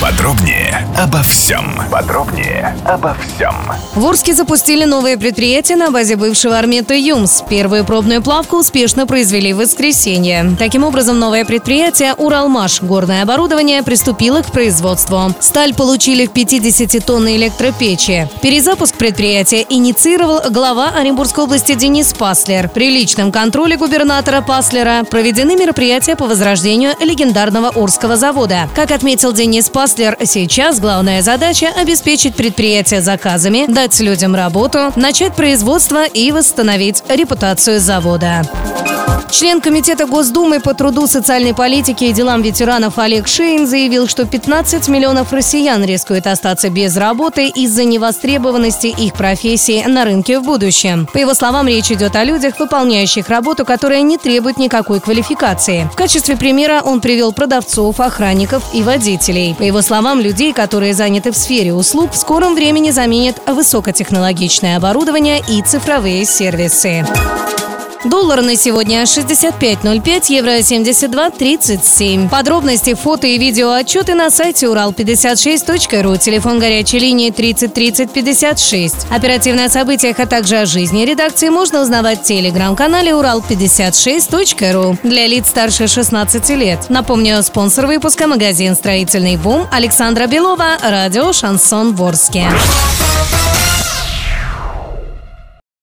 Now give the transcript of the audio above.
Подробнее обо всем. Подробнее обо всем. В Орске запустили новое предприятие на базе бывшего Армета ЮМС. Первую пробную плавку успешно произвели в воскресенье. Таким образом, новое предприятие «Уралмаш» горное оборудование приступило к производству. Сталь получили в 50 тонны электропечи. Перезапуск предприятия инициировал глава Оренбургской области Денис Паслер. При личном контроле губернатора Паслера проведены мероприятия по возрождению легендарного Орского завода. Как отметил Денис Паслер, сейчас главная задача – обеспечить предприятие заказами, дать людям работу, начать производство и восстановить репутацию завода. Член Комитета Госдумы по труду, социальной политике и делам ветеранов Олег Шейн заявил, что 15 миллионов россиян рискуют остаться без работы из-за невостребованности их профессии на рынке в будущем. По его словам, речь идет о людях, выполняющих работу, которая не требует никакой квалификации. В качестве примера он привел продавцов, охранников и водителей. По его словам, людей, которые заняты в сфере услуг, в скором времени заменят высокотехнологичное оборудование и цифровые сервисы. Доллар на сегодня 65.05, евро 72.37. Подробности, фото и видео отчеты на сайте урал56.ру. Телефон горячей линии 30 30 56. Оперативно о событиях, а также о жизни редакции можно узнавать в телеграм-канале урал56.ру для лиц старше 16 лет. Напомню, спонсор выпуска магазин «Строительный бум» Александра Белова, радио «Шансон Ворске».